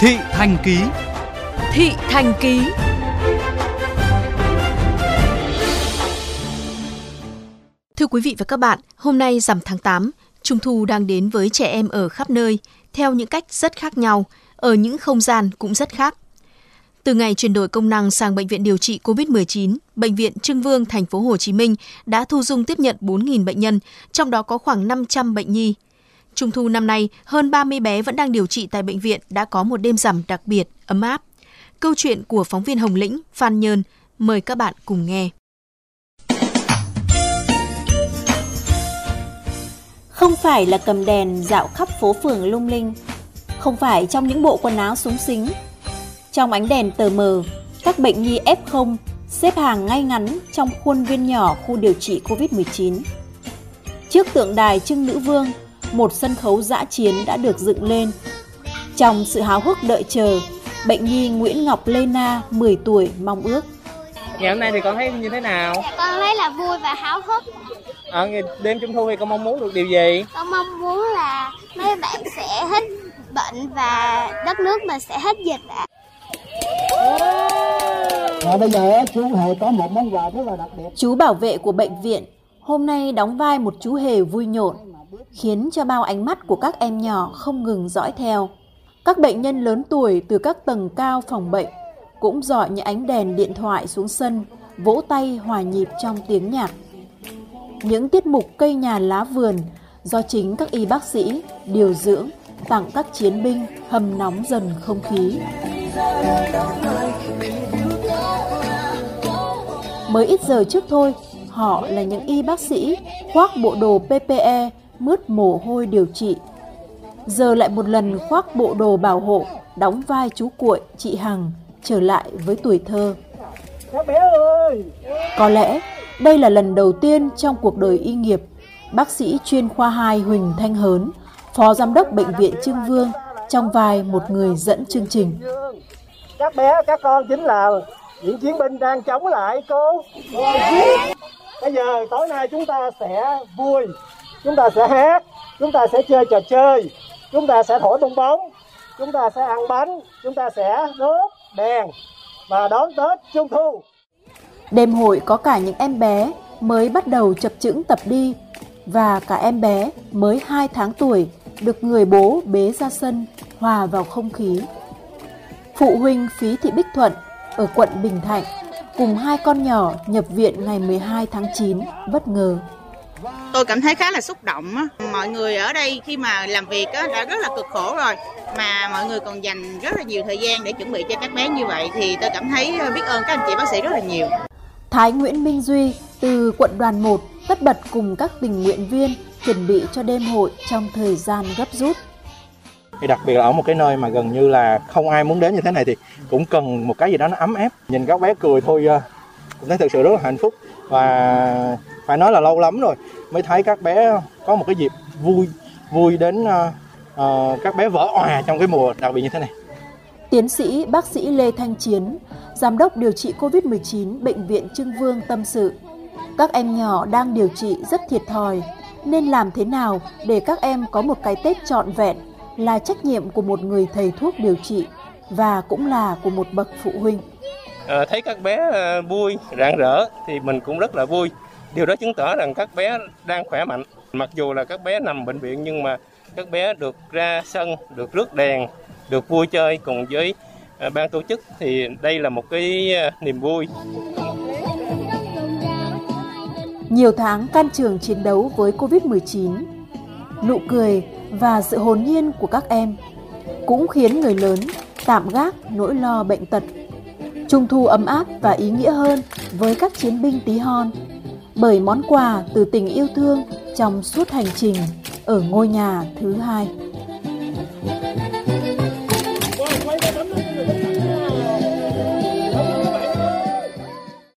Thị Thành Ký Thị Thành Ký Thưa quý vị và các bạn, hôm nay rằm tháng 8, Trung thu đang đến với trẻ em ở khắp nơi, theo những cách rất khác nhau, ở những không gian cũng rất khác. Từ ngày chuyển đổi công năng sang bệnh viện điều trị COVID-19, bệnh viện Trưng Vương thành phố Hồ Chí Minh đã thu dung tiếp nhận 4.000 bệnh nhân, trong đó có khoảng 500 bệnh nhi. Trung thu năm nay, hơn 30 bé vẫn đang điều trị tại bệnh viện đã có một đêm rằm đặc biệt, ấm áp. Câu chuyện của phóng viên Hồng Lĩnh, Phan Nhơn, mời các bạn cùng nghe. Không phải là cầm đèn dạo khắp phố phường lung linh, không phải trong những bộ quần áo súng xính. Trong ánh đèn tờ mờ, các bệnh nhi F0 xếp hàng ngay ngắn trong khuôn viên nhỏ khu điều trị COVID-19. Trước tượng đài Trưng Nữ Vương, một sân khấu dã chiến đã được dựng lên. Trong sự háo hức đợi chờ, bệnh nhi Nguyễn Ngọc Lê Na, 10 tuổi, mong ước. Ngày hôm nay thì con thấy như thế nào? Con thấy là vui và háo hức. Ở đêm trung thu thì con mong muốn được điều gì? Con mong muốn là mấy bạn sẽ hết bệnh và đất nước mình sẽ hết dịch ạ. À, bây giờ chú Hề có một món quà rất là đặc biệt. Chú bảo vệ của bệnh viện hôm nay đóng vai một chú hề vui nhộn, khiến cho bao ánh mắt của các em nhỏ không ngừng dõi theo. Các bệnh nhân lớn tuổi từ các tầng cao phòng bệnh cũng dọi những ánh đèn điện thoại xuống sân, vỗ tay hòa nhịp trong tiếng nhạc. Những tiết mục cây nhà lá vườn do chính các y bác sĩ điều dưỡng tặng các chiến binh hầm nóng dần không khí. Mới ít giờ trước thôi, họ là những y bác sĩ khoác bộ đồ PPE mướt mồ hôi điều trị. Giờ lại một lần khoác bộ đồ bảo hộ, đóng vai chú cuội chị Hằng trở lại với tuổi thơ. Các bé ơi! Có lẽ đây là lần đầu tiên trong cuộc đời y nghiệp, bác sĩ chuyên khoa 2 Huỳnh Thanh Hớn, phó giám đốc bệnh viện Trưng Vương trong vai một người dẫn chương trình. Các bé, các con chính là những chiến binh đang chống lại cô. Bây giờ tối nay chúng ta sẽ vui, chúng ta sẽ hát, chúng ta sẽ chơi trò chơi, chúng ta sẽ thổi bong bóng, chúng ta sẽ ăn bánh, chúng ta sẽ đốt đèn và đón Tết Trung Thu. Đêm hội có cả những em bé mới bắt đầu chập chững tập đi và cả em bé mới 2 tháng tuổi được người bố bế ra sân hòa vào không khí. Phụ huynh Phí Thị Bích Thuận ở quận Bình Thạnh cùng hai con nhỏ nhập viện ngày 12 tháng 9 bất ngờ. Tôi cảm thấy khá là xúc động. Mọi người ở đây khi mà làm việc đã rất là cực khổ rồi mà mọi người còn dành rất là nhiều thời gian để chuẩn bị cho các bé như vậy thì tôi cảm thấy biết ơn các anh chị bác sĩ rất là nhiều. Thái Nguyễn Minh Duy từ quận đoàn 1 tất bật cùng các tình nguyện viên chuẩn bị cho đêm hội trong thời gian gấp rút. Thì đặc biệt là ở một cái nơi mà gần như là không ai muốn đến như thế này thì cũng cần một cái gì đó nó ấm áp. Nhìn các bé cười thôi ờ, cũng thấy thực sự rất là hạnh phúc và phải nói là lâu lắm rồi mới thấy các bé có một cái dịp vui vui đến uh, uh, các bé vỡ òa trong cái mùa đặc biệt như thế này. Tiến sĩ bác sĩ Lê Thanh Chiến, giám đốc điều trị COVID-19 bệnh viện Trưng Vương tâm sự, các em nhỏ đang điều trị rất thiệt thòi, nên làm thế nào để các em có một cái Tết trọn vẹn là trách nhiệm của một người thầy thuốc điều trị và cũng là của một bậc phụ huynh. À, thấy các bé vui, rạng rỡ thì mình cũng rất là vui. Điều đó chứng tỏ rằng các bé đang khỏe mạnh. Mặc dù là các bé nằm bệnh viện nhưng mà các bé được ra sân, được rước đèn, được vui chơi cùng với ban tổ chức thì đây là một cái niềm vui. Nhiều tháng can trường chiến đấu với Covid-19, nụ cười và sự hồn nhiên của các em, cũng khiến người lớn tạm gác nỗi lo bệnh tật. Trung thu ấm áp và ý nghĩa hơn với các chiến binh tí hon, bởi món quà từ tình yêu thương trong suốt hành trình ở ngôi nhà thứ hai.